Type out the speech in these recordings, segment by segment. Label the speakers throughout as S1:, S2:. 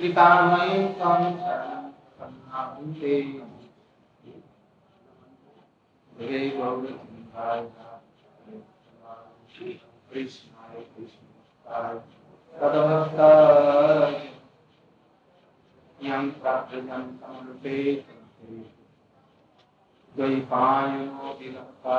S1: कृपामयी त्वं शरणं करुणाबुद्धे हरे कृष्णाय कृष्णाय तदभक्ताय यं प्राप्तजं समर्पेत द्वैपायनो विलक्ता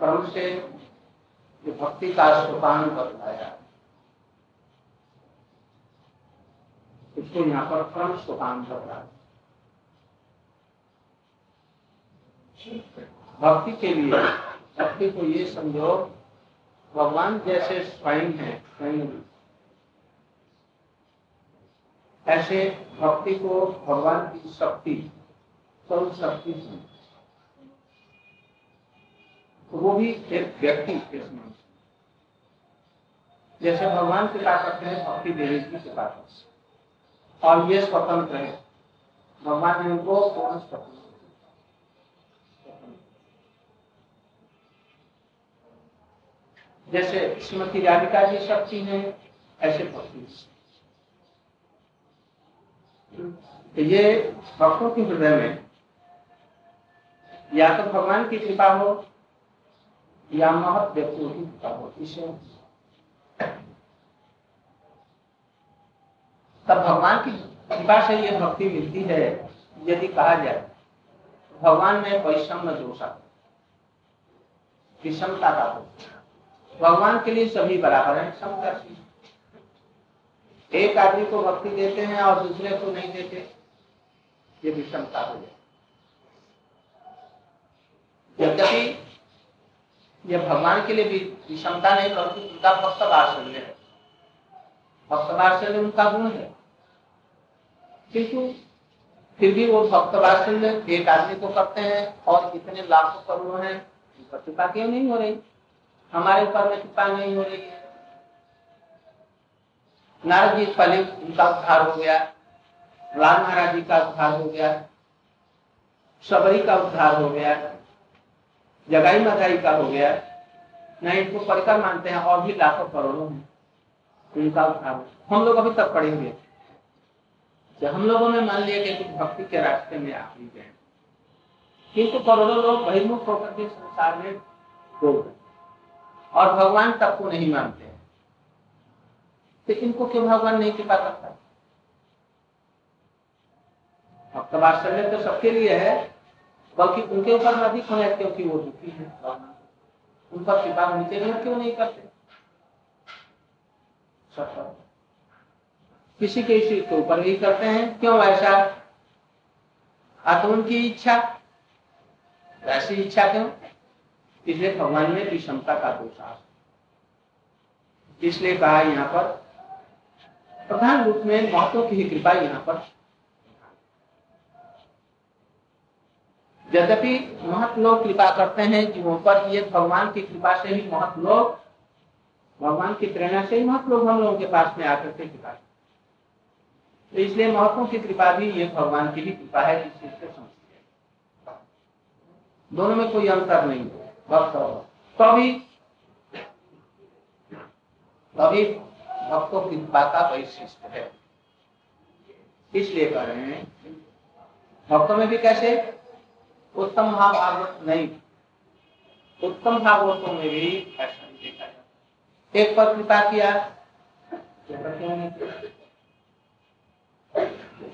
S1: कर्म से जो भक्ति का सोपान बतलाया। इसको यहाँ पर क्रम सोपान बतलाया। भक्ति के लिए, भक्ति को ये समझो, भगवान जैसे स्वयं है, स्वयं ऐसे भक्ति को भगवान की शक्ति सर्व शक्ति तो वो भी एक व्यक्ति इसमें जैसे भगवान कृपा करते हैं, भक्ति देवी की कृपा करते और ये स्वतंत्र है। भगवान ने उनको पूर्ण स्वतंत्र जैसे श्रीमती राधिका जी शक्ति है ऐसे भक्ति तो ये भक्तों के हृदय में या तो भगवान की कृपा हो हो तब भगवान की कृपा से ये भक्ति मिलती है, यदि कहा जाए, भगवान में वैषम्य दोष विषमता का दोष भगवान के लिए सभी बराबर है समदर्शी एक आदमी को भक्ति देते हैं और दूसरे को नहीं देते, ये विषमता हो जाए यद्यपि यह भगवान के लिए भी विषमता नहीं करती उनका भक्त वात्सल्य है। भक्त वात्सल्य उनका गुण है। किंतु फिर भी वो भक्त वात्सल्य एक आदमी को करते हैं और इतने लाखों करोड़ हैं, उनका कृपा क्यों नहीं हो रही? हमारे ऊपर में कृपा नहीं हो रही है। नारद जी पहले उनका उद्धार हो गया। राम महाराज जी का उद्धार हो गया। सबरी का उद्धार हो गया। जगाई मदाई का हो गया नहीं इनको परिकर मानते हैं, और भी लाखों करोड़ों हैं। उनका हम लोग अभी तक पढ़ेंगे जब हम लोगों ने मान लिया कि भक्ति के रास्ते में आप ही गए किंतु करोड़ों लोग बहिर्मुख होकर के संसार में डूब गए। और भगवान तब को नहीं मानते तो इनको क्यों भगवान नहीं कृपा करता? भक्त वात्सल्य तो सबके लिए है। बल्कि उनके ऊपर अधिक होने क्योंकि वो दुखी है उन पर कृपा होनी चाहिए क्यों नहीं करते? किसी के इसी के ऊपर भी करते हैं। क्यों ऐसा? आत्म की इच्छा। वैसी इच्छा क्यों? इसलिए भगवान में विषमता का दोष आ। इसलिए कहा यहाँ पर, प्रधान रूप में महत्व की कृपा यहाँ पर। यद्यपि महत लोग कृपा करते हैं जीवों पर, ये भगवान की कृपा से ही महत लोग, भगवान की प्रेरणा से ही महत लोग हम लोगों के पास में आकर के कृपा तो इसलिए महत्वों की कृपा भी ये भगवान की ही कृपा है जिस चीज़ से दोनों में कोई अंतर नहीं है। तभी तभी भक्तों की कृपा का वैशिष्ट है। इसलिए कह रहे हैं, भक्तों में भी कैसे? उत्तम महाभागवत नहीं। उत्तम भागवतों में भी ऐसा नहीं देखा जाता एक पर कृपा किया।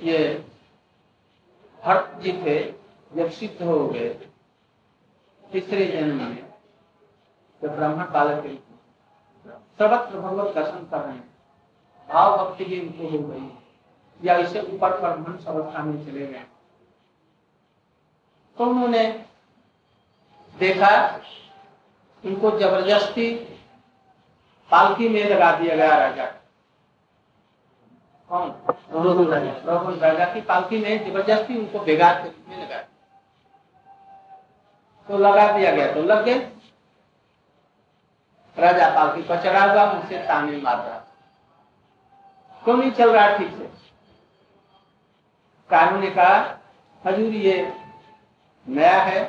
S1: ये भट्ट जी थे जब सिद्ध हो गए, तीसरे जन्म में तो ब्राह्मण बालक के सर्वत्र भगवत दर्शन कर रहे हैं। भाव भक्ति भी उनको हो गई। या इसे ऊपर पर मन अवस्था में चले गए। तो उन्होंने देखा उनको ज़बरदस्ती पालकी में लगा दिया गया राजा। कौन? राजा। की पालकी में ज़बरदस्ती उनको बेगार में लगा तो लगा दिया गया तो लग गए। राजा पालकी पर चढ़ा हुआ, मुझसे ताने मार रहा। क्यों नहीं चल रहा ठीक से? कानून ने कहा, हजूर, ये नया है,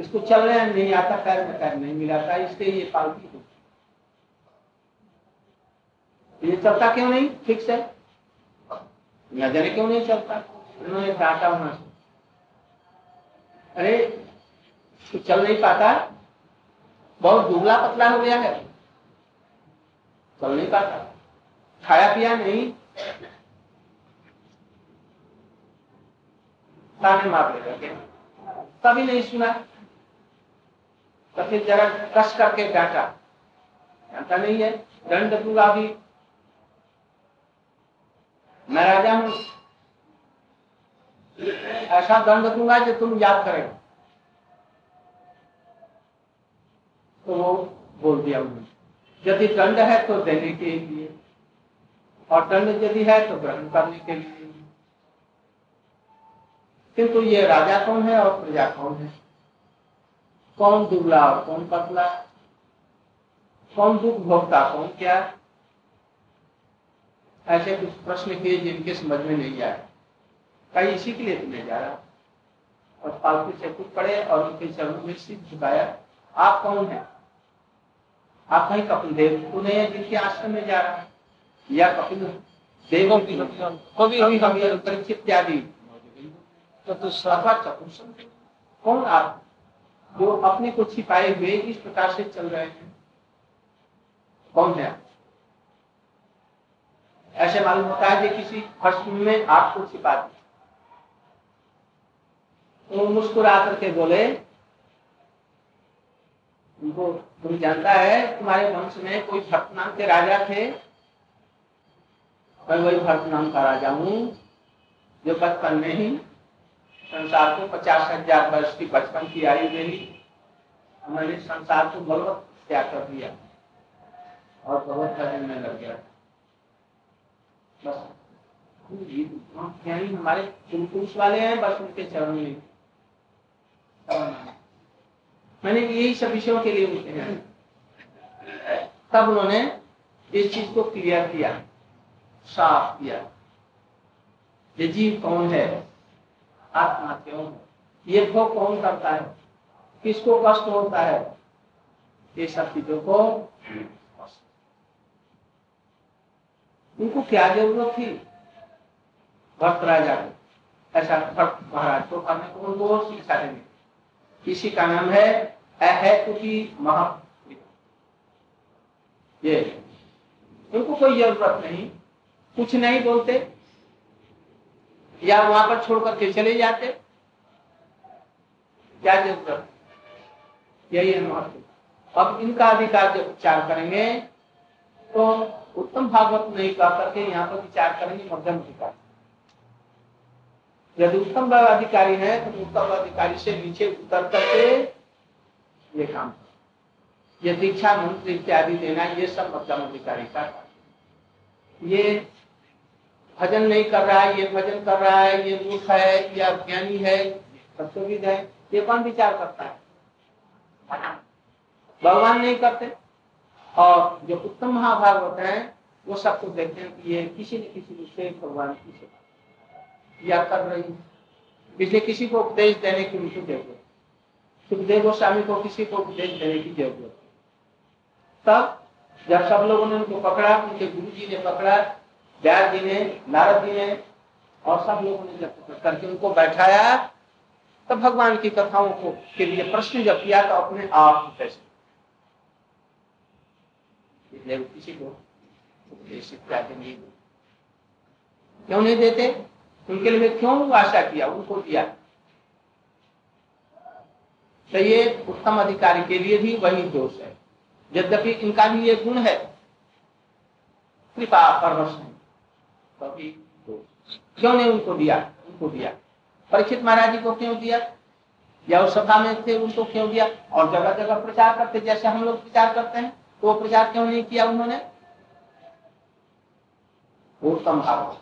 S1: इसको चलने नहीं आता पैर में पैर नहीं मिलाता इसके ये पालकी हो। ये चलता क्यों नहीं? ठीक से। न जाने क्यों नहीं चलता? उन्होंने डांटा से। अरे तो चल नहीं पाता। बहुत दुबला पतला हो गया है। चल नहीं पाता। खाया पिया नहीं। ताने मार लेगा तभी नहीं सुना। तो फिर जरा कस करके डांटा। जानता नहीं है, दंड दूँगा भी। मैं राजा हूँ। ऐसा दंड दूँगा जो तुम याद करेगा तो वो बोल दिया उन्होंने। यदि दंड है तो देने के लिए, और दंड यदि है तो ग्रहण करने के लिए। किंतु ये राजा कौन है और प्रजा कौन है? कौन दुबला और कौन पतला? कौन दुख भोगता कौन क्या? ऐसे कुछ प्रश्न किए जिनके समझ में नहीं आए। कई इसी के लिए तुम्हें जा रहा और पालतू से कुछ पड़े और उनके चरणों में सिद्ध झुकाया। आप कौन है? आप कहीं कपिल देव तो नहीं जिनके आश्रम में जा रहा है? या कपिल देवों की कभी कभी परीक्षित इत्यादि कौन आप? जो अपने को छिपाए हुए इस प्रकार से चल रहे हैं। कौन है ऐसे मालूम होता है कि किसी फर्श में आपको छिपा दिया। मुस्कुरा करके बोले, उनको तुम जानता है, तुम्हारे वंश में कोई भक्त नाम के राजा थे? मैं वही भक्त नाम का राजा हूँ, जो बचपन में ही संसार को पचास हज़ार वर्ष की बचपन की आयु दे ली मैंने संसार को बलवत त्याग कर दिया। और बहुत करने में लग गया। बस। हमारे पुरुष वाले हैं, बस उनके चरण में। मैंने यही सब विषयों के लिए उनके हैं। तब उन्होंने इस चीज़ को क्लियर किया। साफ़ किया। ये जीव कौन है? आत्मा क्यों है। ये भोग कौन करता है? किसको कष्ट होता है? ये सब चीज़ों को उनको क्या ज़रूरत थी? भक्त राजा को। ऐसा भक्त महाराज को करने को उनको शिक्षा देंगे। किसी का नाम है अहेतु की महा ये। उनको कोई ज़रूरत नहीं। कुछ नहीं बोलते। या वहाँ पर छोड़ करके चले जाते? क्या ज़रूरत यही है महत्व अब इनका अधिकार जब विचार करेंगे तो उत्तम भागवत नहीं कह करके यहाँ पर विचार करेंगे, मध्यम अधिकारी। यदि उत्तम अधिकारी है तो उत्तम अधिकारी से नीचे उतर करके ये काम ये दीक्षा, मंत्र इत्यादि देना, ये सब मध्यम अधिकारी का ये भजन नहीं कर रहा है, ये भजन कर रहा है, ये मूर्ख है, या ज्ञानी है सत्यविद है। ये कौन विचार करता है? भगवान नहीं करते। और जो उत्तम महाभागवत है, वो सबको देखते हैं कि ये किसी न किसी विषय भगवान की सेवा या कर रही है। इसलिए किसी को उपदेश देने की उनको ज़रूरत सुखदेव गोस्वामी को किसी को उपदेश देने की ज़रूरत तब जब सब लोगों ने उनको पकड़ा, उनके गुरु जी ने पकड़ा व्यास जी ने, नारद जी ने और सब लोगों ने जब करके उनको बैठाया, तब भगवान की कथाओं को के लिए प्रश्न जब किया तो अपने आप को कैसे? किसी को उपदेश इत्यादि नहीं क्यों नहीं देते? उनके लिए क्यों आशा किया? उनको दिया। तो ये उत्तम अधिकारी के लिए भी वही दोष है। यद्यपि इनका भी ये गुण है, कृपा परवश नहीं तो। क्यों नहीं उनको दिया? उनको दिया। परीक्षित महाराज जी को क्यों दिया? या उस सभा में थे, उनको क्यों दिया? और जगह जगह प्रचार करते, जैसे हम लोग प्रचार करते हैं तो वो प्रचार क्यों नहीं किया उन्होंने? उत्तम भाव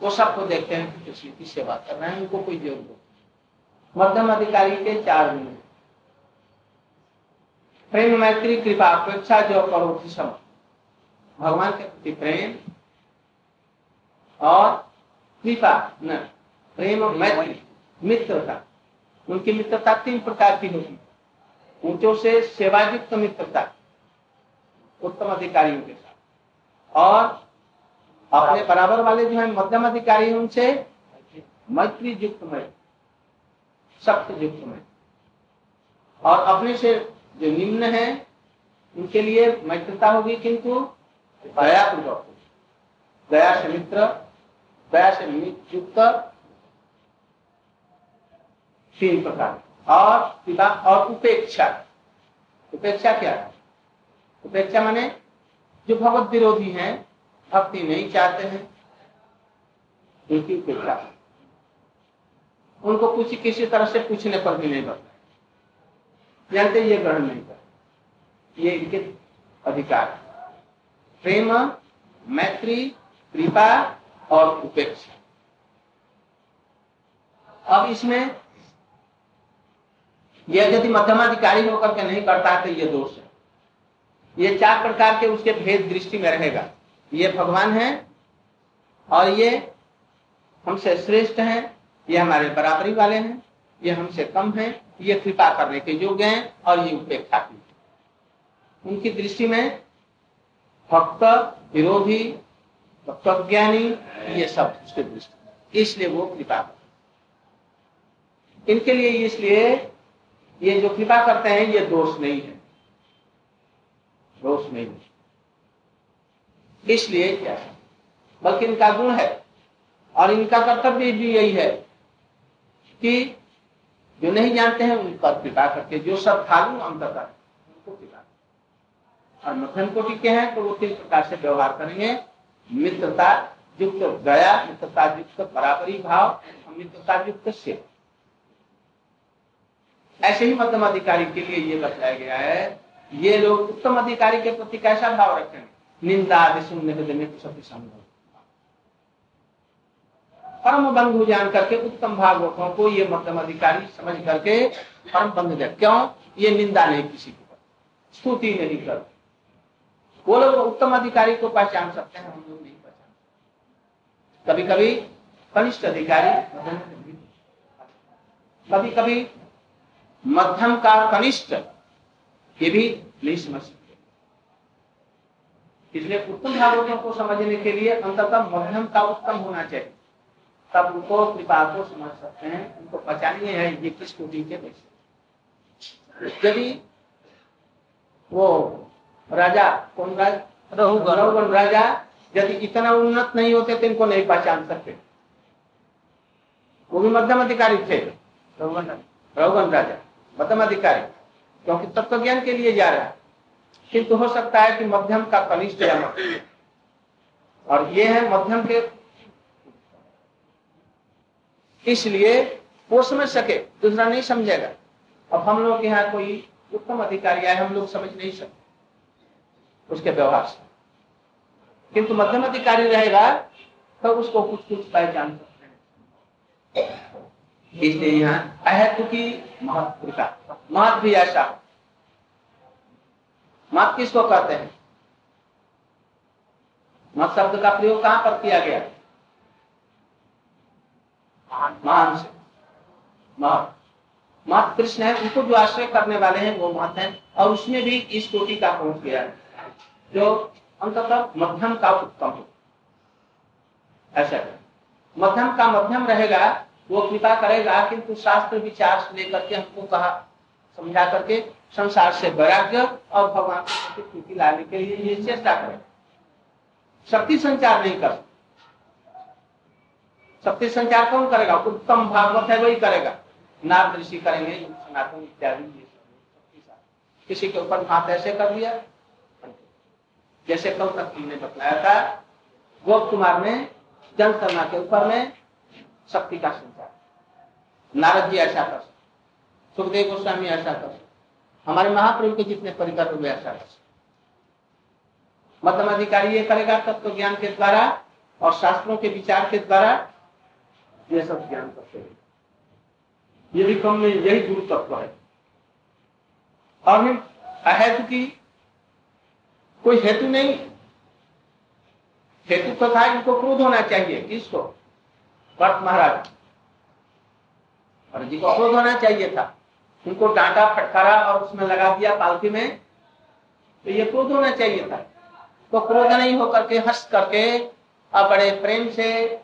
S1: वो सबको देखते हैं किसी की सेवा कर रहे हैं, उनको कोई ज़रूरत मध्यम अधिकारी के चार गुण प्रेम मैत्री, कृपा, अपेक्षा, जो करो भगवान के प्रति प्रेम और कृपा, न, प्रेम मैत्री, मित्रता। उनकी मित्रता तीन प्रकार की होगी। ऊंचों से सेवायुक्त मित्रता, उत्तम अधिकारियों के साथ। और अपने बराबर वाले जो है, मध्यम अधिकारी, उनसे मैत्री युक्त में सख्त युक्त में और अपने से जो निम्न है, उनके लिए मैत्रता होगी किंतु दया पूर्वक दया से मित्र दया से युक्त तीन प्रकार और पिता और उपेक्षा। उपेक्षा क्या है? उपेक्षा माने जो भगवत विरोधी हैं, भक्ति नहीं चाहते हैं, उनकी उपेक्षा। उनको कुछ किसी तरह से पूछने पर भी नहीं बता जानते ये ग्रहण नहीं कर ये इनके अधिकार प्रेम, मैत्री, कृपा और उपेक्षा। अब इसमें यह यदि मध्यमाधिकारी होकर के नहीं करता है तो ये दोष है। ये चार प्रकार के उसके भेद दृष्टि में रहेगा। ये भगवान है और ये हमसे श्रेष्ठ हैं, ये हमारे बराबरी वाले हैं, ये हमसे कम हैं, ये कृपा करने के योग्य हैं और ये उपेक्षा की। उनकी दृष्टि में भक्त, विरोधी तत्वज्ञानी ये सब उसके दृष्टि इसलिए वो कृपा इनके लिए इसलिए ये जो कृपा करते हैं, ये दोष नहीं है। दोष नहीं है। इसलिए क्या बल्कि इनका गुण है, और इनका कर्तव्य भी यही है कि जो नहीं जानते हैं, उन पर कृपा करके जो सब थालू अंततः उनको कृपा और मध्यम कोटि के हैं तो वो किस प्रकार से व्यवहार करेंगे? मित्रता युक्त गया, मित्रता युक्त बराबरी भाव मित्रता युक्त से। ऐसे ही मध्यम अधिकारी के लिए ये बताया गया है, ये लोग उत्तम अधिकारी के प्रति कैसा भाव रखेंगे? निंदा आदि सुनने के देने सभी संभव। परम बंधु जान करके उत्तम भागवतों को ये मध्यम अधिकारी समझ करके परम बंधु क्यों? ये निंदा नहीं किसी के। स्तुति नहीं कर वो लोग उत्तम अधिकारी को पहचान सकते हैं, हम लोग नहीं पहचान कभी कभी कनिष्ठ अधिकारी कभी कभी मध्यम का कनिष्ठ ये भी नहीं समझ सकते इसलिए उत्तम भागवतों को समझने के लिए अंततः मध्यम का उत्तम होना चाहिए। तब उनको कृपा को समझ सकते हैं, उनको पहचानिए है ये किस कोटि के वैसे यदि वो राजा कौन राजा? राजा यदि इतना उन्नत नहीं होते तो इनको नहीं पहचान सकते। वो भी मध्यम अधिकारी थे। रघुगण राजा। मध्यम अधिकारी क्योंकि तत्व ज्ञान के लिए जा रहा है। किंतु हो सकता है कि मध्यम का कनिष्ठ या और ये है मध्यम के। इसलिए वो समझ सके दूसरा नहीं समझेगा। अब हम लोग यहाँ कोई उत्तम अधिकारी आए हम लोग समझ नहीं सकते। उसके व्यवहार से। किंतु मध्यम अधिकारी रहेगा तो उसको कुछ कुछ पहचान सकते हैं। इसलिए यहाँ की महत्व का महत्व भी ऐसा मत किसको कहते हैं? मत शब्द का प्रयोग कहाँ पर किया गया? महान से। मत। मत कृष्ण है, उनको जो आश्रय करने वाले हैं, वो मत है, और उसमें भी इस कोटि का पहुँच गया है। जो अंततः मध्यम का उत्तम हो। ऐसा मध्यम का मध्यम रहेगा, वो कृपा करेगा, किंतु शास्त्र विचार से लेकर के हमको कहा, समझा करके संसार से वैराग्य और भगवान की प्रीति लाने के लिए ये चेष्टा करें। शक्ति संचार नहीं कर शक्ति संचार कौन करेगा? उत्तम भागवत है, वही करेगा। नारद ऋषि करेंगे, सनातन इत्यादि किसी के ऊपर हाथ ऐसे कर दिया जैसे कल तक ने बतलाया था, गोप कुमार ने जन के ऊपर में शक्ति का संचार। नारद जी ऐसा कर सुखदेव गोस्वामी ऐसा कर हमारे महाप्रभु के जितने परिकर हुए ऐसा कर मध्यम अधिकारी ये करेगा तत्व तो ज्ञान के द्वारा और शास्त्रों के विचार के द्वारा ये सब ज्ञान करते हैं। ये भी कम में यही गुरु तत्व है। और अहेतु की कोई हेतु नहीं। हेतु तो था इनको क्रोध होना चाहिए। किसको? भरत महाराज और जी को क्रोध होना चाहिए था। उनको डांटा, फटकारा और उसमें लगा दिया पालकी में। तो ये क्रोध होना चाहिए था। तो क्रोध नहीं होकर के, हंस करके और बड़े प्रेम से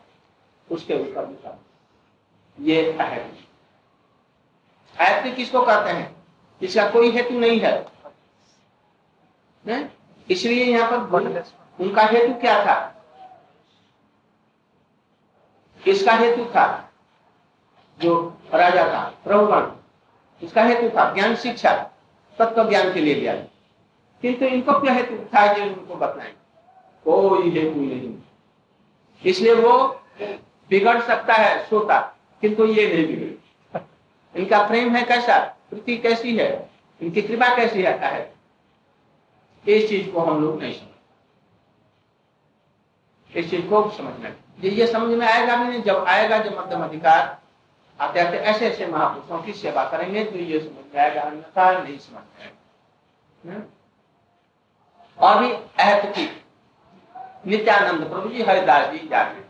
S1: उसके ऊपर ये है। किसको कहते हैं? इसका कोई हेतु नहीं है? इसलिए यहाँ पर उनका हेतु क्या था? इसका हेतु था? जो राजा था, प्रभुगण। इसका हेतु था? ज्ञान, शिक्षा, तत्व ज्ञान के लिए लिया किंतु इनको क्या हेतु था जो उनको बताए? कोई हेतु नहीं। इसलिए वो बिगड़ सकता है, सोता, किंतु ये नहीं बिगड़। इनका प्रेम है कैसा? प्रीति कैसी है? इनकी कृपा कैसी है है? इस चीज़ को हम लोग नहीं समझ इस चीज़ को समझना ये समझ में आएगा नहीं। जब आएगा, जब मध्यम अधिकार आते आते ऐसे ऐसे महापुरुषों की सेवा करेंगे तो ये समझ में आएगा, अन्यथा नहीं समझ में आएगा। हम्म? और भी अहत की। नित्यानंद प्रभु जी, हरिदास जी जाते।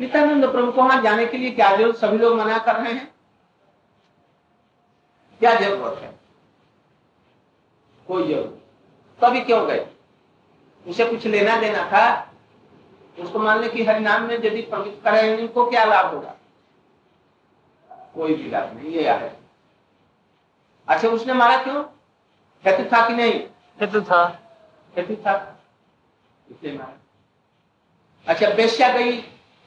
S1: नित्यानंद प्रभु को वहाँ जाने के लिए क्या ज़रूरत? सभी लोग मना कर रहे हैं? क्या ज़रूरत है? कोई ज़रूरत तभी क्यों गए? उसे कुछ लेना देना था। उसको मान ले कि हरिनाम में यदि प्रवृत्त करें इनको क्या लाभ होगा? कोई भी लाभ नहीं ये है। अच्छा उसने मारा क्यों? हेतु था कि नहीं?
S2: हेतु था।
S1: हेतु था। इसलिए मारा। अच्छा बेश्या गई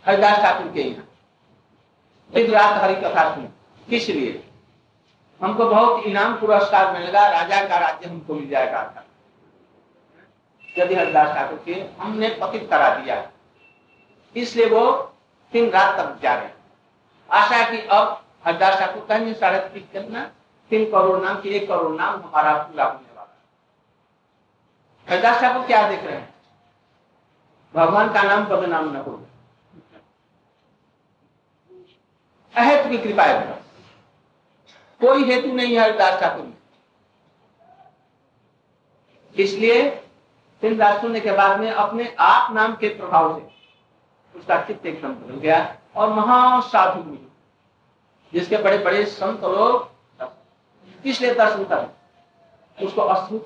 S1: हरिदास ठाकुर के यहाँ। फिर रात हरि कथा सुनी। किस लिए? हमको बहुत इनाम पुरस्कार मिलेगा, राजा का राज्य हमको मिल जाएगा। यदि हरिदास ठाकुर के हमने पतित करा दिया। इसलिए वो तीन रात तक जा रहे आशा की अब हरिदास ठाकुर कहेंगे साढ़े तीन करना, तीन करोड़ नाम की एक करोड़ नाम हमारा पूरा होने वाला हरिदास ठाकुर क्या देख रहे हैं? भगवान का नाम बदनाम न हो। अहेतु की कृपा है। कोई हेतु नहीं है हरिदास ठाकुर में। इसलिए रात सुनने के बाद में अपने आप नाम के प्रभाव से उसका चित्त एकदम बदल गया और महासाधु हुई जिसके बड़े बड़े संत लोग इसलिए दर्शन कर उसको अस्तुत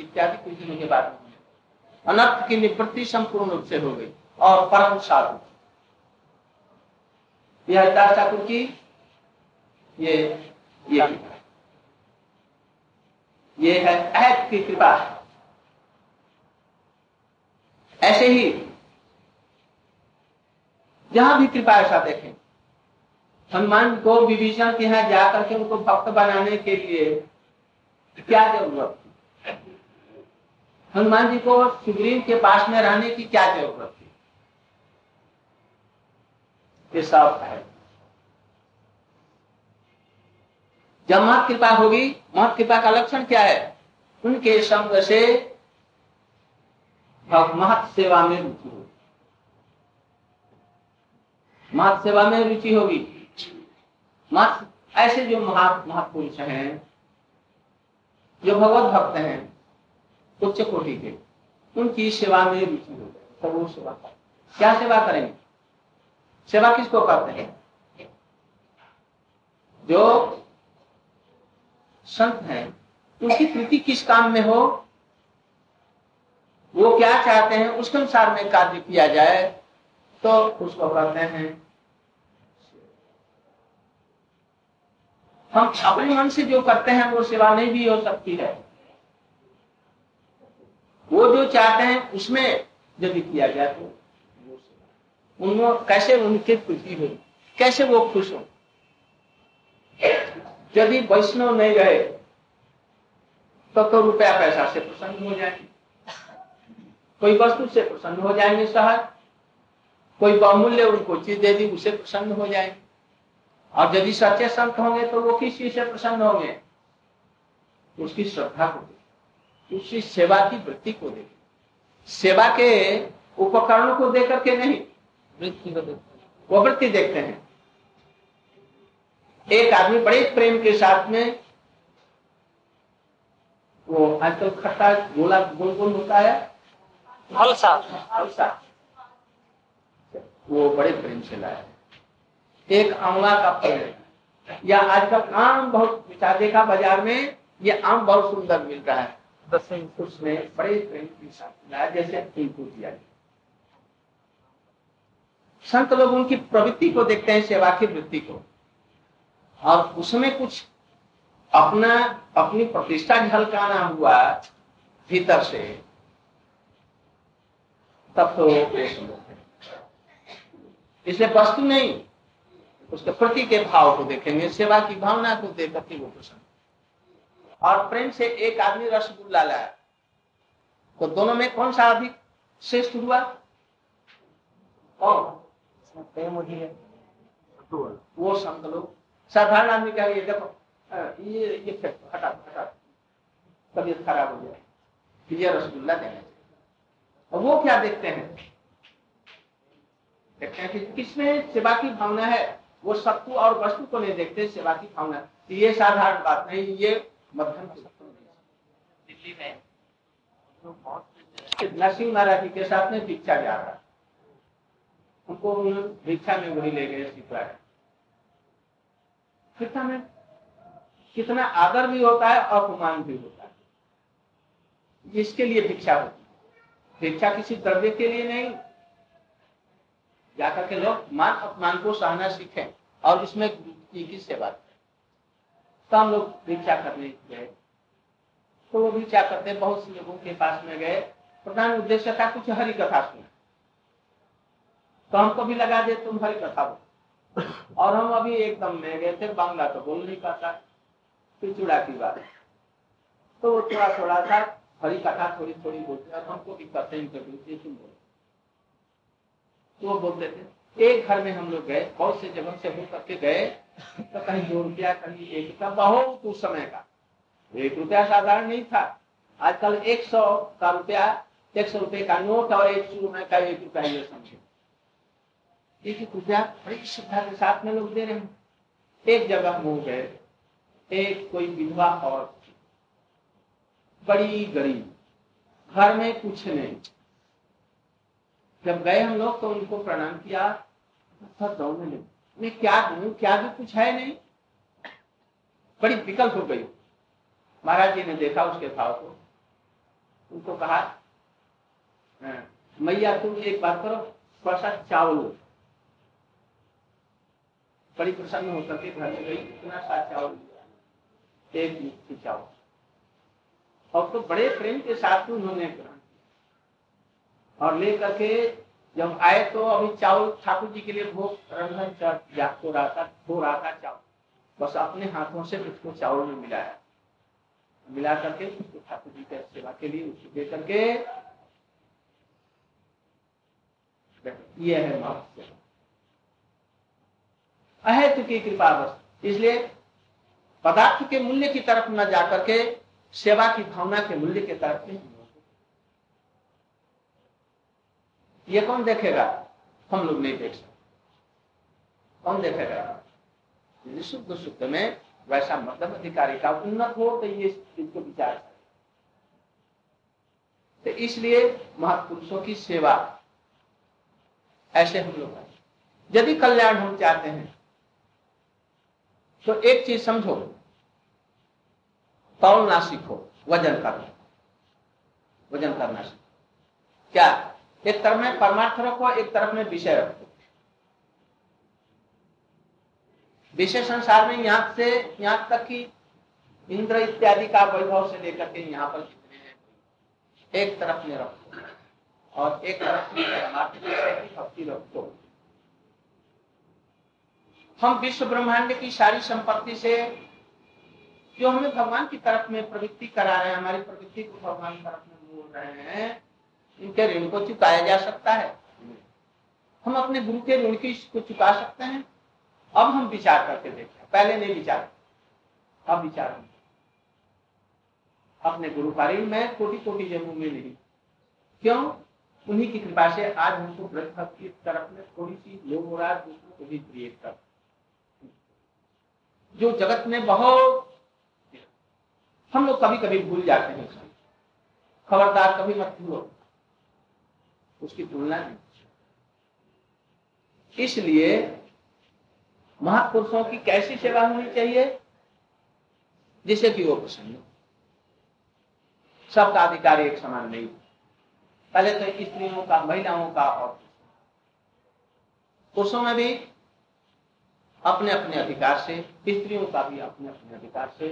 S1: इत्यादि कुछ दिनों के बाद अनर्थ की निवृत्ति संपूर्ण रूप से हो गई और परम साधु। यह हरिदास ठाकुर की ये ये। ये है अहद की कृपा। ऐसे ही, जहाँ भी कृपा ऐसा देखें। हनुमान को विभीषण के यहाँ जाकर के उनको भक्त बनाने के लिए क्या ज़रूरत थी? हनुमान जी को सुग्रीव के पास में रहने की क्या ज़रूरत थी? ये सब है। जब महत कृपा होगी महत कृपा का लक्षण क्या है? उनके संग से महत सेवा में रुचि होगी। महत सेवा में रुचि होगी। महत ऐसे जो महा महापुरुष हैं, जो भगवत भक्त हैं, उच्च कोटि के, उनकी सेवा में रुचि हो तो वो सेवा क्या सेवा करेंगे सेवा किसको करते हैं? जो संत हैं। उनकी प्रीति किस काम में हो? वो क्या चाहते हैं? उसके अनुसार में कार्य किया जाए तो उसको कहते हैं। हम अपने मन से जो करते हैं, वो सेवा नहीं भी हो सकती है। वो जो चाहते हैं, उसमें यदि किया जाए तो उनको कैसे उनकी खुशी हो कैसे वो खुश हो? यदि वैष्णव नहीं रहे तो तो रुपया पैसा से प्रसन्न हो जाएँगे। कोई वस्तु से प्रसन्न हो जाएँगे सहज कोई बहुमूल्य उनको चीज़ दे दी उसे प्रसन्न हो जाएँगे। और यदि सच्चे संत होंगे तो वो किस चीज़ से प्रसन्न होंगे? उसकी श्रद्धा को देखें उसकी सेवा की वृत्ति को देखें। सेवा के उपकरणों को देकर के नहीं वृत्ति को देखते वो वृत्ति देखते हैं। एक आदमी बड़े प्रेम के साथ में वो आजकल खट्टा गोला गोल गोल होता है।
S2: हलसा।
S1: हलसा। वो बड़े प्रेम से लाया एक आंवला का पेड़ या आजकल आम बहुत देखा बाज़ार में ये आम बहुत सुंदर मिल रहा है उसमें बड़े प्रेम के साथ लाया जैसे इनको दिया संत लोग उनकी प्रवृत्ति को देखते हैं सेवा की वृत्ति को। और उसमें कुछ अपना अपनी प्रतिष्ठा झलकाना हुआ भीतर से तब तो इसलिए वस्तु नहीं उसके प्रति के भाव को देखेंगे सेवा की भावना को देख करके वो प्रसन्न। और प्रेम से एक आदमी रसगुल्ला लाया तो दोनों में कौन सा अधिक श्रेष्ठ हुआ? कौन? प्रेम वही है। वो संत लोग साधारण आदमी कहेंगे देखो ये ये हटा हटा तबीयत खराब हो जाए। ये रसगुल्ला देना चाहिए। और वो क्या देखते हैं? देखते हैं कि किसमें सेवा की भावना है? वो सत्तु और वस्तु को नहीं देखते सेवा की भावना। ये साधारण बात नहीं ये मध्यम दिल्ली में नरसिंह महाराज जी के साथ में भिक्षा जा रहा उनको भिक्षा में वही ले गए सिखलाया भिक्षा में? कितना आदर भी होता है, अपमान भी होता है। इसके लिए भिक्षा होती है। भिक्षा किसी द्रव्य के लिए नहीं। जाकर के लोग मान, अपमान को सहना सीखें और इसमें की सेवा तो हम लोग भिक्षा करने गए। तो वो भिक्षा करते बहुत से लोगों के पास में गए। प्रधान उद्देश्य था कुछ हरी कथा सुना तो हमको भी लगा दे तुम हरी कथा बोल। और हम अभी एकदम में गए थे, बांग्ला तो बोल नहीं पाता। पिछुड़ा की बात। तो वो थोड़ा थोड़ा सा हरी कथा थोड़ी थोड़ी बोलते और हमको भी करते इंटरव्यू तुम बोलो। तो वो बोलते थे, एक घर में हम लोग गए, बहुत से जगह से होकर के गए तो कहीं दो रुपया, कहीं एक रुपया, बहुत उस समय का। एक रुपया साधारण नहीं था। आजकल एक सौ का रुपया, एक सौ रुपये का नोट और एक सौ रुपए का एक रुपया ये समझे एक एक रुपया बड़ी श्रद्धा के साथ में लोग दे रहे हैं। एक जगह हो गए एक कोई विधवा और बड़ी गरीब। घर में कुछ नहीं। जब गए हम लोग तो उनको प्रणाम किया दौड़ने लगे मैं क्या दू क्या भी कुछ है नहीं। बड़ी विकल्प हो गई। महाराज जी ने देखा उसके भाव को। उनको कहा हाँ, मैया तुम एक बात करो थोड़ा सा चावल बड़ी प्रसन्न होकर के घर में गई, इतना सा चावल एक मुट्ठी चावल और तो बड़े प्रेम के साथ उन्होंने ग्रहण और लेकर के जब आए तो अभी चावल ठाकुर जी के लिए भोग रंधन हो रहा था हो रहा था चावल। बस अपने हाथों से उसको चावल में मिलाया। मिला करके उसको ठाकुर जी के सेवा के लिए उसको दे करके, ये है अहेतु की कृपा बस इसलिए पदार्थ के मूल्य की तरफ़ न जाकर के, सेवा की भावना के मूल्य के तरफ़ ये कौन देखेगा? हम लोग नहीं देख सकते। कौन देखेगा? शुद्ध शुद्ध में वैसा मतलब अधिकारी का उन्नत हो तो ये इनको विचार तो इसलिए महापुरुषों की सेवा, ऐसे हम लोग यदि कल्याण हम चाहते हैं तो एक चीज़ समझो। तौलना सीखो, वज़न करना। वज़न करना सीखो। क्या? एक तरफ़ में परमार्थ रखो, एक तरफ़ में विषय रखो। विषय संसार में यहाँ से, यहाँ तक कि इंद्र इत्यादि का वैभव से लेकर के यहाँ पर जितने हैं, एक तरफ़ में रखो। और एक तरफ़ में परमार्थ की भक्ति रखो। हम विश्व ब्रह्मांड की सारी संपत्ति से जो हमें भगवान की तरफ़ में प्रवृत्ति करा रहे हैं, हमारी प्रवृत्ति को भगवान की तरफ़ में बोल रहे हैं, इनके ऋण को चुकाया जा सकता है। हम अपने गुरु के ऋण की को चुका सकते हैं। अब हम विचार करके देखते पहले नहीं विचार। अब विचार अपने गुरु पारी में कोटि कोटि जन्मों में नहीं। क्यों? उन्हीं की कृपा से आज हमको प्रतिभा की तरफ़ में थोड़ी सी लोग और आज दूसरों को भी प्रिय कर जो जगत में बहुत हम लोग कभी कभी भूल जाते हैं खबरदार कभी मत भूलो। उसकी तुलना नहीं। इसलिए महापुरुषों की कैसी सेवा होनी चाहिए? जिसे कि वो प्रसन्न सबका अधिकार एक समान नहीं। पहले तो स्त्रियों का, महिलाओं का और पुरुषों में भी अपने अपने अधिकार से, स्त्रियों का भी अपने अपने अधिकार से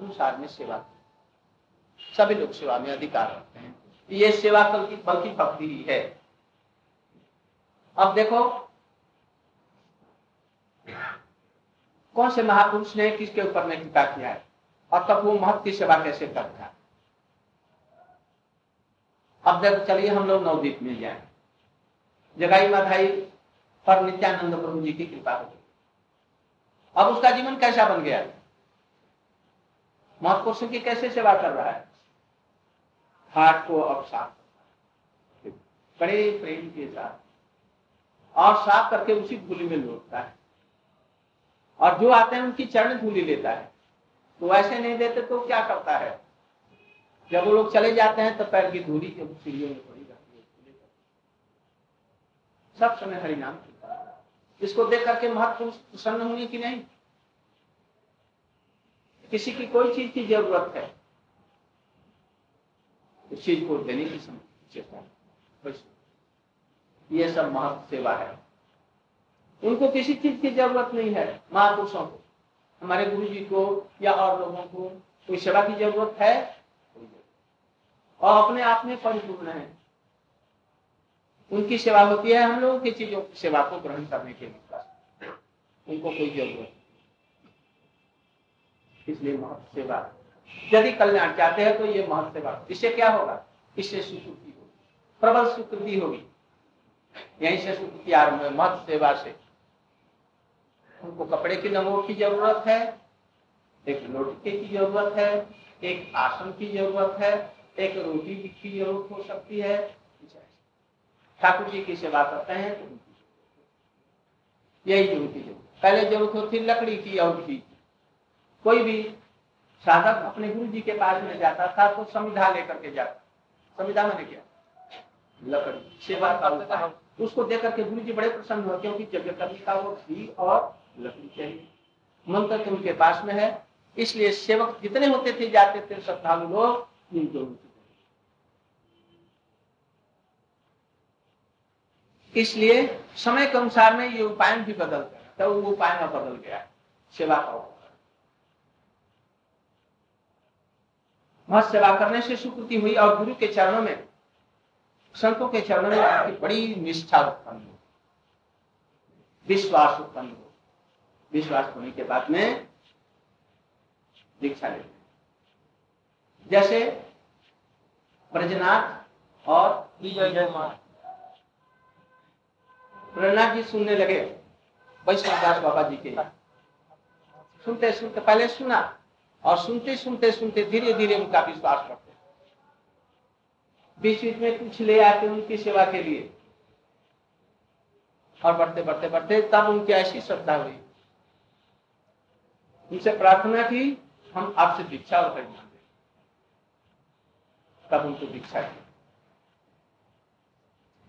S1: अनुसार में सेवा सभी लोग सेवा में अधिकार रखते हैं। ये सेवा कल की बल्कि भक्ति ही है। अब देखो, कौन से महापुरुष ने किसके ऊपर में कृपा किया है? और तब वो महत्व की सेवा कैसे करता है? अब देखो, चलिए हम लोग नवदीप मिल जाए। जगाई माधाई पर नित्यानंद प्रभु जी की कृपा हो। गई अब उसका जीवन कैसा बन गया? महापुरुषों की कैसे सेवा कर रहा है? हाथ को अब साफ़ बड़े प्रेम के साथ। और साफ़ करके उसी धूली में लौटता है। और जो आते हैं, उनकी चरण धूली लेता है। तो ऐसे नहीं देते तो क्या करता है? जब वो लोग चले जाते हैं तो पैर की धूली जब सीढ़ियों में पड़ी है। सब समय हरिनाम इसको देख करके महत्व प्रसन्न होंगे कि नहीं? किसी की कोई चीज़ की ज़रूरत है। उस चीज़ को देने की ये सब महत्व सेवा है। उनको किसी चीज़ की ज़रूरत नहीं है। महापुरुषों को, हमारे गुरु जी को या और लोगों को कोई सेवा की ज़रूरत है? और अपने आप में परिपूर्ण है। उनकी सेवा होती है हम लोगों की चीज़ों की सेवा को ग्रहण करने के लिए उनको कोई ज़रूरत इसलिए महत्व सेवा। यदि कल्याण चाहते हैं तो ये महत्व सेवा। इससे क्या होगा? इससे स्वीकृति होगी। प्रबल स्वीकृति होगी। यहीं से स्वीकृति आरंभ है महत्व सेवा से। उनको कपड़े की नमो की ज़रूरत है, एक लोटके की ज़रूरत है, एक आसन की ज़रूरत है, एक रोटी की ज़रूरत हो सकती है ठाकुर जी की सेवा करते हैं तो यही ज़रूरत है पहले ज़रूरत होती लकड़ी की और की कोई भी साधक अपने गुरु जी के पास में जाता था तो संविधा लेकर के जाता। संविधा मैंने क्या? लकड़ी। सेवा करता उसको देख करके गुरु जी बड़े प्रसन्न हुए, क्योंकि जगह करने का वो घी और लकड़ी चाहिए। मंत्र तो उनके पास में है, इसलिए सेवक जितने होते थे, जाते थे, श्रद्धालु लोग, इन इसलिए समय के अनुसार में ये उपाय भी बदल गया। तो वो उपाय में बदल गया। सेवा का वहाँ सेवा करने से स्वीकृति हुई और गुरु के चरणों में, संतों के चरणों में आपकी बड़ी निष्ठा उत्पन्न हो विश्वास उत्पन्न हो विश्वास होने के बाद में दीक्षा लेते जैसे ब्रजनाथ और प्रहलाद जी सुनने लगे वैष्णव दास बाबा जी के सुनते सुनते, पहले सुना, और सुनते सुनते सुनते धीरे धीरे उनका विश्वास करते बीच बीच में कुछ ले आते उनकी सेवा के लिए। और बढ़ते बढ़ते बढ़ते तब उनकी ऐसी श्रद्धा हुई। उनसे प्रार्थना की, हम आपसे दीक्षा और परिणाम तब उनको दीक्षा की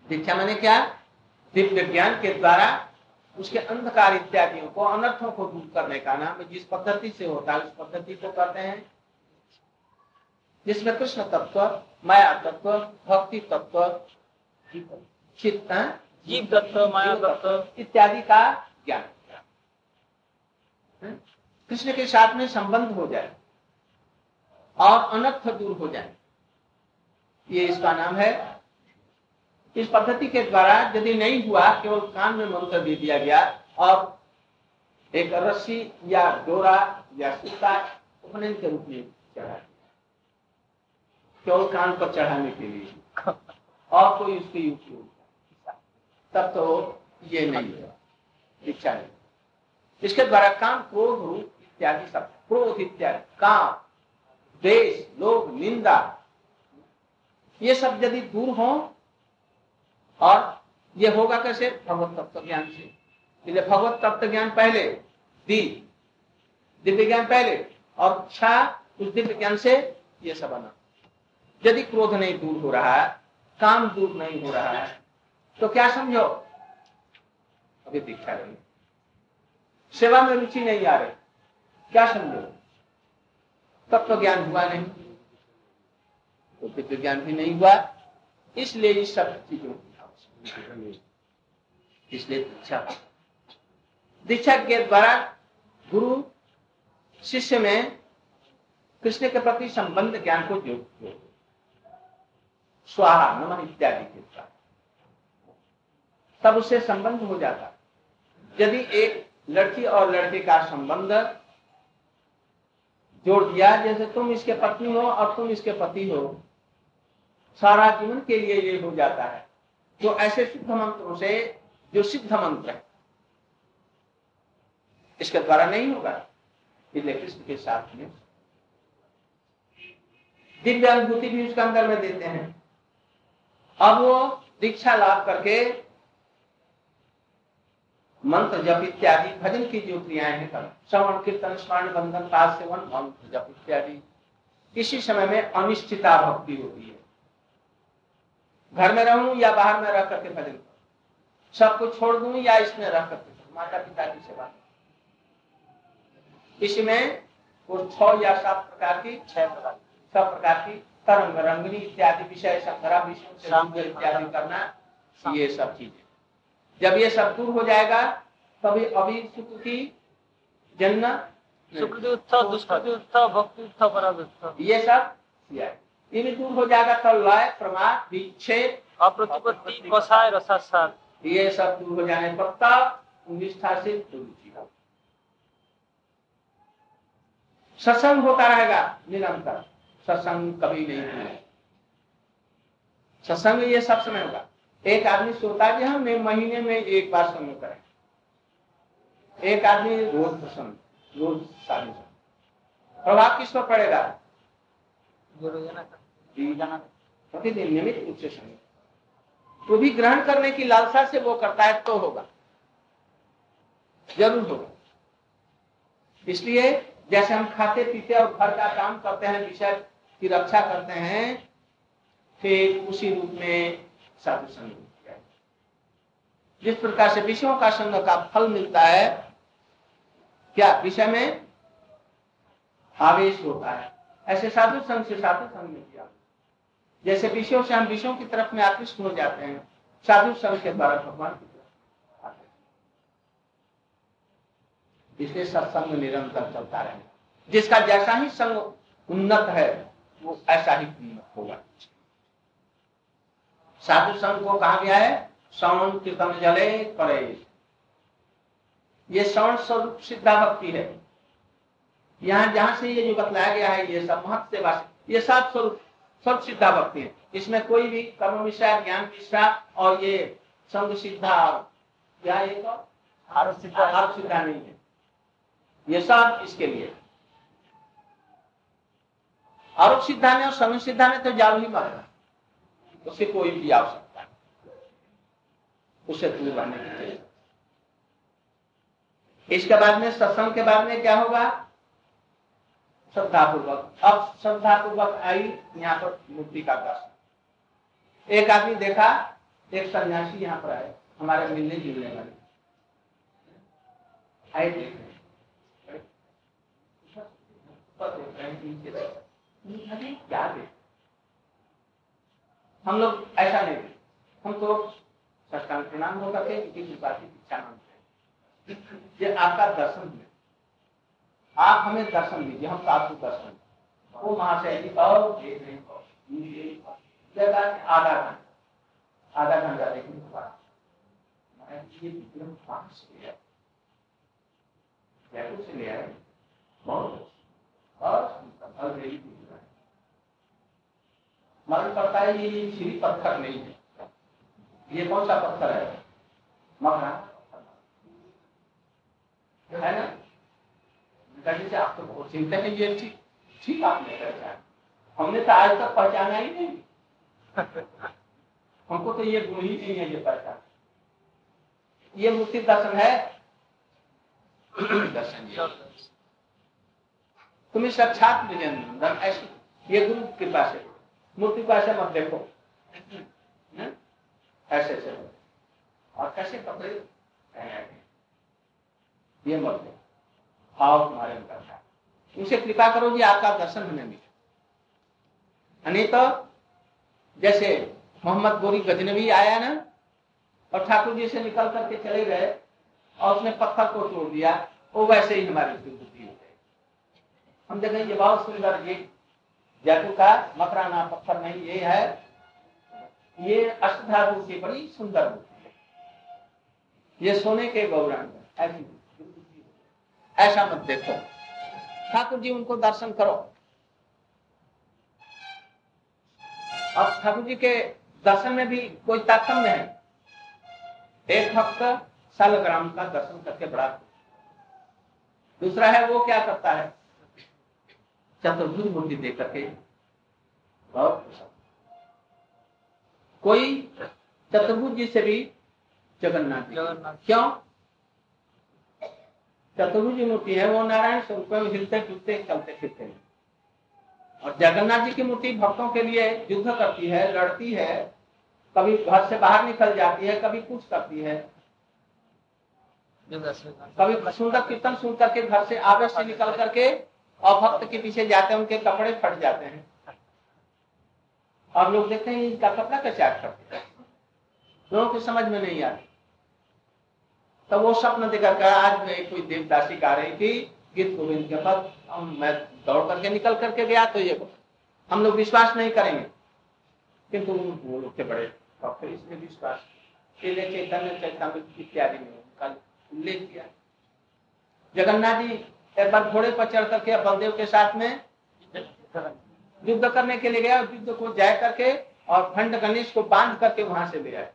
S1: दीक्षा मैंने क्या? दिव्य ज्ञान के द्वारा उसके अंधकार इत्यादियों को अनर्थों को दूर करने का नाम जिस पद्धति से होता है उस पद्धति को करते हैं। जिसमें कृष्ण तत्व माया तत्व भक्ति तत्व चित्त जीव तत्व माया तत्व इत्यादि का ज्ञान। कृष्ण के साथ में संबंध हो जाए और अनर्थ दूर हो जाए। ये इसका नाम है इस पद्धति के द्वारा यदि नहीं हुआ, केवल कान में मंत्र दे दिया गया और एक रस्सी या डोरा या सूता उपनयन के रूप में चढ़ा केवल कान पर चढ़ाने के लिए। और कोई उसकी उपयोग तब तो ये नहीं है दीक्षा नहीं। इसके द्वारा काम क्रोध, रूप इत्यादि सब। क्रोध इत्यादि। काम, देश, लोग, निंदा। ये सब यदि दूर हो और ये होगा कैसे? भगवत तत्व ज्ञान से। इसलिए भगवत तत्व ज्ञान पहले, दी। दिव्य ज्ञान पहले और छा उस दिव्य ज्ञान से ये सब बना। यदि क्रोध नहीं दूर हो रहा है, काम दूर नहीं हो रहा है तो क्या समझो? अभी दीक्षा रही सेवा में रुचि नहीं आ रही। क्या समझो? तत्व ज्ञान हुआ नहीं। तो दिव्य ज्ञान भी नहीं हुआ। इसलिए इस सब चीज़ों इसलिए दीक्षा। दीक्षा के द्वारा गुरु शिष्य में कृष्ण के प्रति संबंध ज्ञान को जोड़ स्वाहा नमन इत्यादि के द्वारा। तब उससे संबंध हो जाता। यदि एक लड़की और लड़के का संबंध जोड़ दिया, जैसे तुम इसके पत्नी हो और तुम इसके पति हो, सारा जीवन के लिए ये हो जाता है। तो ऐसे शुद्ध मंत्रों से, जो सिद्ध मंत्र है। इसके द्वारा नहीं होगा। इसलिए कृष्ण के साथ में। दिव्य अनुभूति भी उसके अंदर में देते हैं। अब वो दीक्षा लाभ करके मंत्र जप इत्यादि, भजन की जो क्रियाएँ हैं कर श्रवण, कीर्तन, स्मरण, बंधन पाद सेवन मंत्र जप इत्यादि। किसी समय में अनिश्चिता भक्ति होती है। घर में रहूँ या बाहर में रह करके भजन करूँ सब कुछ छोड़ दूँ या इसमें रह करके माता पिता की सेवा। इसमें वो छह या सात प्रकार की छह प्रकार। सब प्रकार की तरंग रंगनी इत्यादि विषय संग्रह विषय इत्यादि करना ये सब चीज़ें। जब ये सब दूर हो जाएगा तभी अभी सुख की जन्म ये सब दूर हो जाएगा तो लय प्रमाद विच्छेद
S2: अप्रतिपत्ति
S1: ये सब दूर हो जाने पर तब निष्ठा से सत्संग होता रहेगा निरंतर। सत्संग कभी नहीं होगा। सत्संग ये सब समय होगा। एक आदमी सोता है हम महीने में एक बार समय करें। एक आदमी रोज प्रसन्न रोज शादी प्रभाव किस पर पड़ेगा? प्रतिदिन नियमित रूप से समय तो भी ग्रहण करने की लालसा से वो करता है तो होगा। ज़रूर होगा। इसलिए जैसे हम खाते पीते और घर का काम करते हैं, विषय की रक्षा करते हैं, फिर उसी रूप में साधु संग जिस प्रकार से विषयों का संग का फल मिलता है, क्या विषय में आवेश होता है? ऐसे साधु संघ से साधु संघ में किया जैसे विषयों से हम विषयों की तरफ़ में आकृष्ट हो जाते हैं। साधु संघ के द्वारा भगवान की तरफ़ इसलिए सत्संग निरंतर चलता रहे। जिसका जैसा ही संग उन्नत है, वो ऐसा ही उन्नत होगा। साधु संघ को कहा गया है? श्रवण कीर्तन जले करे ये श्रवण स्वरूप सिद्धा भक्ति है। यहाँ जहाँ से ये जो बतलाया गया है, ये सब महत्व से ये सात स्वरूप स्वरूप सिद्धा भक्ति है। इसमें कोई भी कर्म विषय ज्ञान विषा और ये संघ सिद्धा क्या ये तो? आरोप सिद्धा। आरोप सिद्धा नहीं है। ये सब इसके लिए। आरोप सिद्धा ने और संघ सिद्धा ने तो जाओ ही मरना उसे कोई भी आवश्यकता सकता उसे दूर रहने की चाहिए इसके बाद में सत्संग के बाद में क्या होगा? श्रद्धापूर्वक। अब श्रद्धापूर्वक आई यहाँ पर मूर्ति का दर्शन एक आदमी देखा, एक सन्यासी यहाँ पर आए, हमारे मिलने जुलने वाले। हम लोग ऐसा नहीं हम तो सष्टांग प्रणाम इच्छा ये आपका दर्शन है। आप हमें दर्शन दीजिए, हम साधु दर्शन। वो महाशय जी, और आधा घंटा आधा घंटा देखने के बाद। से मालूम पड़ता है ये श्री पत्थर नहीं है। ये कौन सा पत्थर है? मखना है ना? जैसे आप तो बहुत चिंता है ये ठीक ठीक आपने पहचान हमने तो आज तक पहचाना ही नहीं। हमको तो ये गुण ही नहीं है ये पहचान। ये मूर्ति दर्शन है? दर्शन तुम्हें साक्षात विजयनंदन ऐसी ये गुरु कृपा से। मूर्ति को ऐसे मत देखो। ऐसे ऐसे और कैसे कपड़े ये मत देखो। भाव तुम्हारे अंदर है। उनसे कृपा करो जी आपका दर्शन हमें मिले नहीं तो जैसे मोहम्मद गोरी गजनवी आया ना, और ठाकुर जी से निकल करके चले गए, और उसने पत्थर को तोड़ दिया, वो वैसे ही हमारी बुद्धि हो गई। हम देखें ये बहुत सुंदर ये जैतु का मकराना पत्थर नहीं, ये है, ये अष्टाधातु की बड़ी सुंदर मूर्ति है। ये सोने के गौरांग ऐसी ऐसा मत देखो। ठाकुर जी उनको दर्शन करो। अब ठाकुर जी के दर्शन में भी कोई तात्म्य है? एक भक्त सालग्राम का दर्शन करके बड़ा दूसरा है वो क्या करता है? चतुर्भुज मूर्ति देख करके बहुत खुश कोई चतुर्भुज जी से भी जगन्नाथ
S2: जगन्नाथ
S1: क्यों? चतुर्भुज मूर्ति है, वो नारायण स्वरूप में हिलते जुलते चलते फिरते हैं। और जगन्नाथ जी की मूर्ति भक्तों के लिए युद्ध करती है, लड़ती है, कभी घर से बाहर निकल जाती है, कभी कुछ करती है। कभी सुंदर कीर्तन सुन करके घर से आवेश से निकल करके और भक्त के पीछे जाते हैं, उनके कपड़े फट जाते हैं। और लोग देखते हैं, इनका कपड़ा कैसे करते हैं लोगों को समझ में नहीं आती। तो वो स्वप्न देखा कर आज में कोई देवदासी गा रही थी, गीत गोविंद के पद मैं दौड़ करके निकल करके गया तो ये हम लोग विश्वास नहीं करेंगे। किंतु वो लोग के बड़े डॉक्टर इसमें विश्वास चैतन्य चैतन्य इत्यादि में उनका उल्लेख किया। जगन्नाथ जी एक बार घोड़े पर चढ़ करके बलदेव के साथ में युद्ध करने के लिए गया, युद्ध को जाय करके और खंड गणेश को बाँध करके वहाँ से ले आए।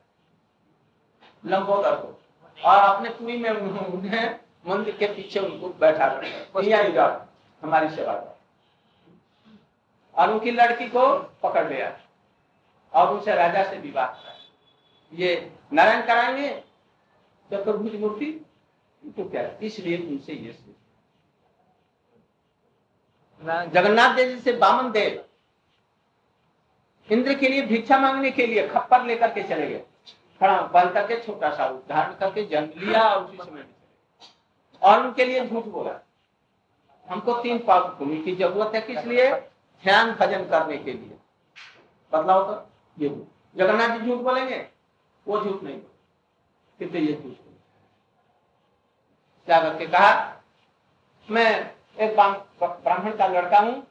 S1: लंबोदर को। और अपने पूरी में उन्हें मंदिर के पीछे उनको बैठा कर हमारी सेवा कर और उनकी लड़की को पकड़ लिया। और उनसे राजा से विवाह करा। ये नारायण कराएँगे चतुर्भुज मूर्ति तो क्या इसलिए उनसे ये जगन्नाथ देव से बामन देव। इंद्र के लिए भिक्षा मांगने के लिए खप्पर लेकर के चले गए। खड़ा, बंद करके छोटा सा धारण करके जन्म लिया और उसी समय और उनके लिए झूठ बोला। हमको तीन पाप भूमि की ज़रूरत है किस लिए? ध्यान भजन करने के लिए। बदलाव तो ये जगन्नाथ जी झूठ बोलेंगे? वो झूठ नहीं कितने ये झूठ क्या करके कहा, मैं एक ब्राह्मण का लड़का हूँ।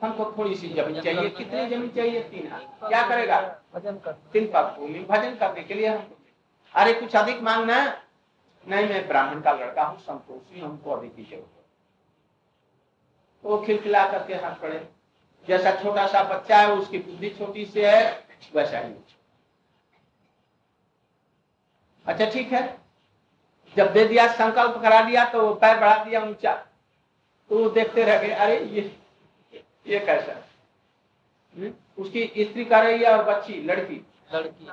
S1: हमको थोड़ी सी ज़मीन चाहिए। कितनी ज़मीन चाहिए? तीन क्या करेगा? भजन कर तीन पाप भूमि भजन करने के लिए हमको अरे, कुछ अधिक मांगना? नहीं, मैं ब्राह्मण का लड़का हूँ, संतोषी, हमको अधिक की ज़रूरत वो खिलखिला करके हाथ पड़े। जैसा छोटा सा बच्चा है, उसकी बुद्धि छोटी से है, वैसा ही अच्छा ठीक है। जब दे दिया, संकल्प करा दिया तो पैर बढ़ा दिया ऊँचा। तो वो देखते रह गए, अरे, ये ये कैसा हम्म? उसकी स्त्री कर रही है और बच्ची लड़की?
S2: लड़की।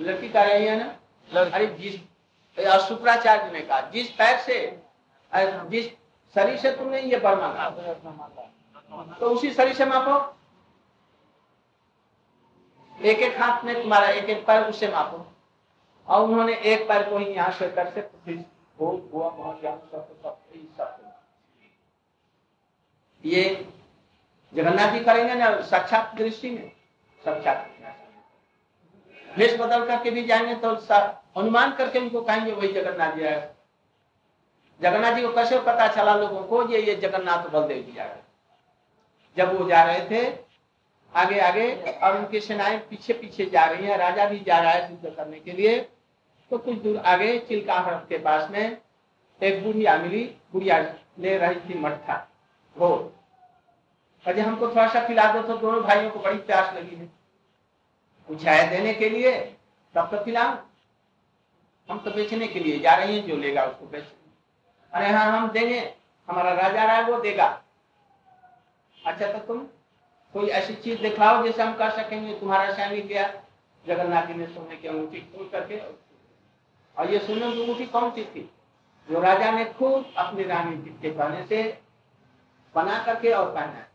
S1: लड़की कर रही है ना? अरे जिस शुक्राचार्य ने कहा जिस पैर से जिस शरीर से तुमने ये बर मांगा तो उसी शरीर से मापो। एक एक हाथ में तुम्हारा एक एक पैर उससे मापो। और उन्होंने एक पैर को ही यहाँ से कर से ये जगन्नाथ जी करेंगे ना साक्षात दृष्टि में? साक्षात। वेश बदल करके भी जाएँगे तो अनुमान करके उनको कहेंगे, वही जगन्नाथ जी है। जगन्नाथ जी को कैसे पता चला लोगों को ये ये जगन्नाथ बलदेव जी रहे जब वो जा रहे थे, आगे आगे, और उनकी सेनाएँ पीछे पीछे जा रही हैं, राजा भी जा रहा है युद्ध करने के लिए तो कुछ दूर आगे चिल्काहड़ के पास में एक बुढ़िया मिली। बुढ़िया ले रही थी मठा घोर अजय हमको थोड़ा सा पिला दो तो दोनों भाइयों को बड़ी प्यास लगी है। कुछ है देने के लिए, तब तो पिलाओ। हम तो बेचने के लिए जा रहे हैं, जो लेगा उसको बेच। अरे हाँ हम देंगे। हमारा राजा रहा वो देगा। अच्छा तो तुम कोई ऐसी चीज़ दिखलाओ जैसे हम कर सकेंगे, तुम्हारा सैनिक गया जगन्नाथ जी ने सोने की अंगूठी खोल करके। और ये सोने की अंगूठी कौन सी थी? जो राजा ने खुद अपनी रानी के कहने से बना करके और पहना।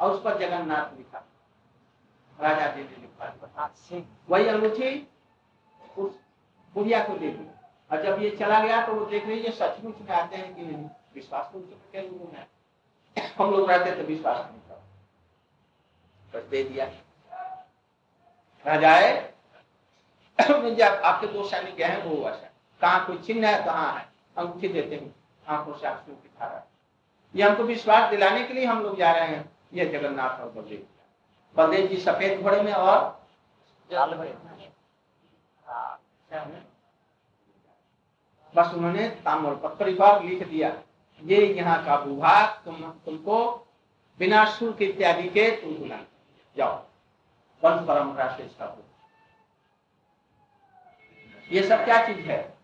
S1: और उस पर जगन्नाथ लिखा राजा जी ने लिखा वही अंगूठी उस बुढ़िया को दे दी। और जब ये चला गया तो वो देख रही है सचमुच में आते हैं कि नहीं विश्वास तो उनके क्या लोगों ने हम लोग रहते तो विश्वास नहीं था। बस दे दिया। राजाए जब आपके दो सैनिक गए हैं, वो ऐसा कहाँ कोई चिन्ह है, कहाँ है? अंगूठी देते हैं। आँखों से आँसू की धारा। ये हमको विश्वास दिलाने के लिए हम लोग जा रहे हैं। ये जगन्नाथ और बलदेव बलदेव जी सफ़ेद घोड़े में और बस उन्होंने ताम्र पर लिख दिया। ये यहाँ का भूभाग, तुम, तुमको बिना शुल्क इत्यादि के तुम बुला जाओ। वंश परंपरा से इसका ये सब क्या चीज़ है?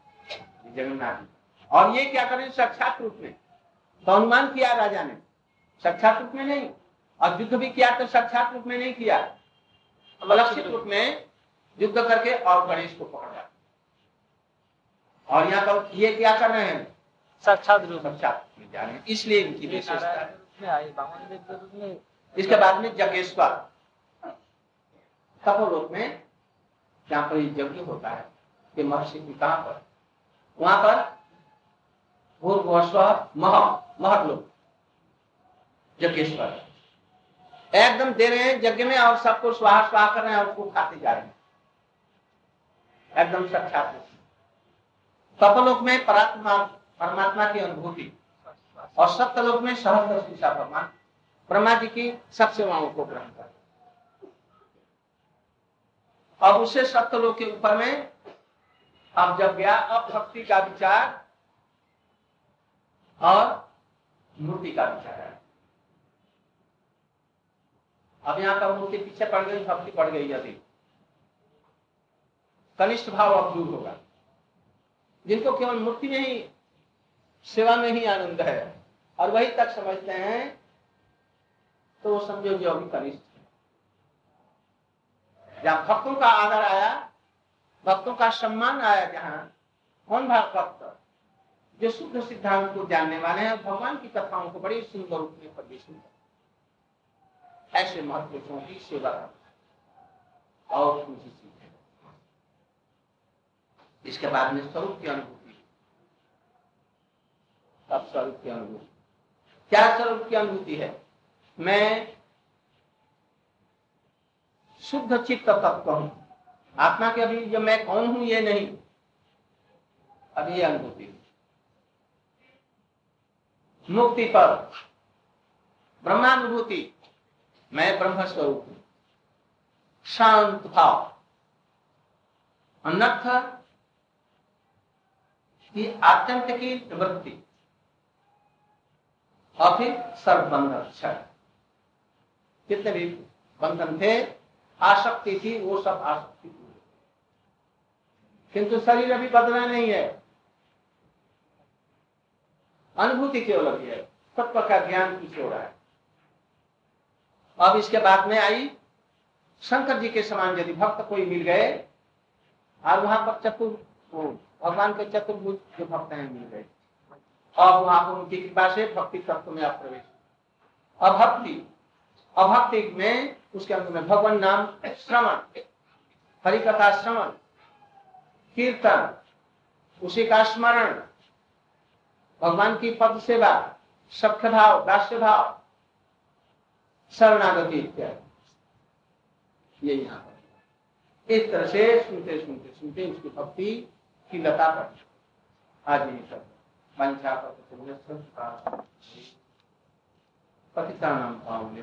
S1: जगन्नाथ और ये क्या करें? साक्षात रूप में। तो अनुमान किया राजा ने। साक्षात रूप में नहीं। और युद्ध भी किया तो साक्षात रूप में नहीं किया। अलक्षित रूप में युद्ध करके और गणेश को पकड़ा और यहाँ पर ये क्या कर रहे हैं?
S2: साक्षात रूप
S1: साक्षात में जा रहे हैं। इसलिए इनकी विशेषता है। इसके बाद में यज्ञेश्वर। तपोलोक में जहाँ पर यज्ञ होता है, ये महर्षि की कहाँ पर? वहाँ पर भूर्भुवस्व मह महत लोग यज्ञेश्वर। एकदम दे रहे हैं यज्ञ में और सबको स्वाहा स्वाहा कर रहे हैं और उसको खाते जा रहे हैं। एकदम साक्षात में। में परात्मा, परमात्मा की अनुभूति और सप्तलोक में सहस्त्र शीशा भगवान ब्रह्मा जी की सब सेवाओं को ग्रहण कर। अब उसे सप्तलोक के ऊपर में अब जब गया अब भक्ति का विचार और मूर्ति का विचार है। अब यहाँ पर मूर्ति पीछे पड़ गई, भक्ति पड़ गई यदि। कनिष्ठ भाव अब दूर होगा। जिनको केवल मूर्ति में ही, सेवा में ही आनंद है। और वही तक समझते हैं तो वो समझो अभी कनिष्ठ है। जहाँ भक्तों का आदर आया, भक्तों का सम्मान आया जहाँ, कौन भाग भक्त? जो शुद्ध सिद्धांत को जानने वाले हैं, भगवान की कथाओं को बड़ी सुंदर रूप में प्रवेश ऐसे महत्वपूर्ण की सेवा करना और दूसरी चीज़ है इसके बाद में स्वरूप की अनुभूति तब स्वरूप की अनुभूति क्या स्वरूप की अनुभूति है मैं शुद्ध चित्त तत्व हूँ? आत्मा के अभी जो मैं कौन हूँ, ये नहीं। अभी ये अनुभूति मुक्ति पर ब्रह्मानुभूति। मैं ब्रह्म स्वरूप हूँ। शांत भाव। अन्यथा की आत्यंत की निवृत्ति। और फिर सर्वबंधन क्षण। कितने भी बंधन थे, आसक्ति थी, वो सब आसक्ति किंतु शरीर अभी बदला नहीं है। अनुभूति केवल अभी है। तत्व का ज्ञान हो रहा है। अब इसके बाद में आई, शंकर जी के समान यदि भक्त कोई मिल गए, और वहाँ पर चतुर भगवान के चतुर्भुज जो भक्त हैं, मिल गए। और वहाँ पर उनकी कृपा से भक्ति तत्व में आप प्रवेश अभक्ति अभक्ति में उसके अंदर में भगवान नाम श्रवण हरि कथा श्रवण, कीर्तन, उसी का स्मरण, भगवान की पद सेवा, सख्य भाव, दास्य भाव शरणागति इत्यादि। ये यहाँ पर इस तरह से सुनते सुनते सुनते उसकी भक्ति की लता पर आज ये सब वंशा पतिता नाम पाऊँगे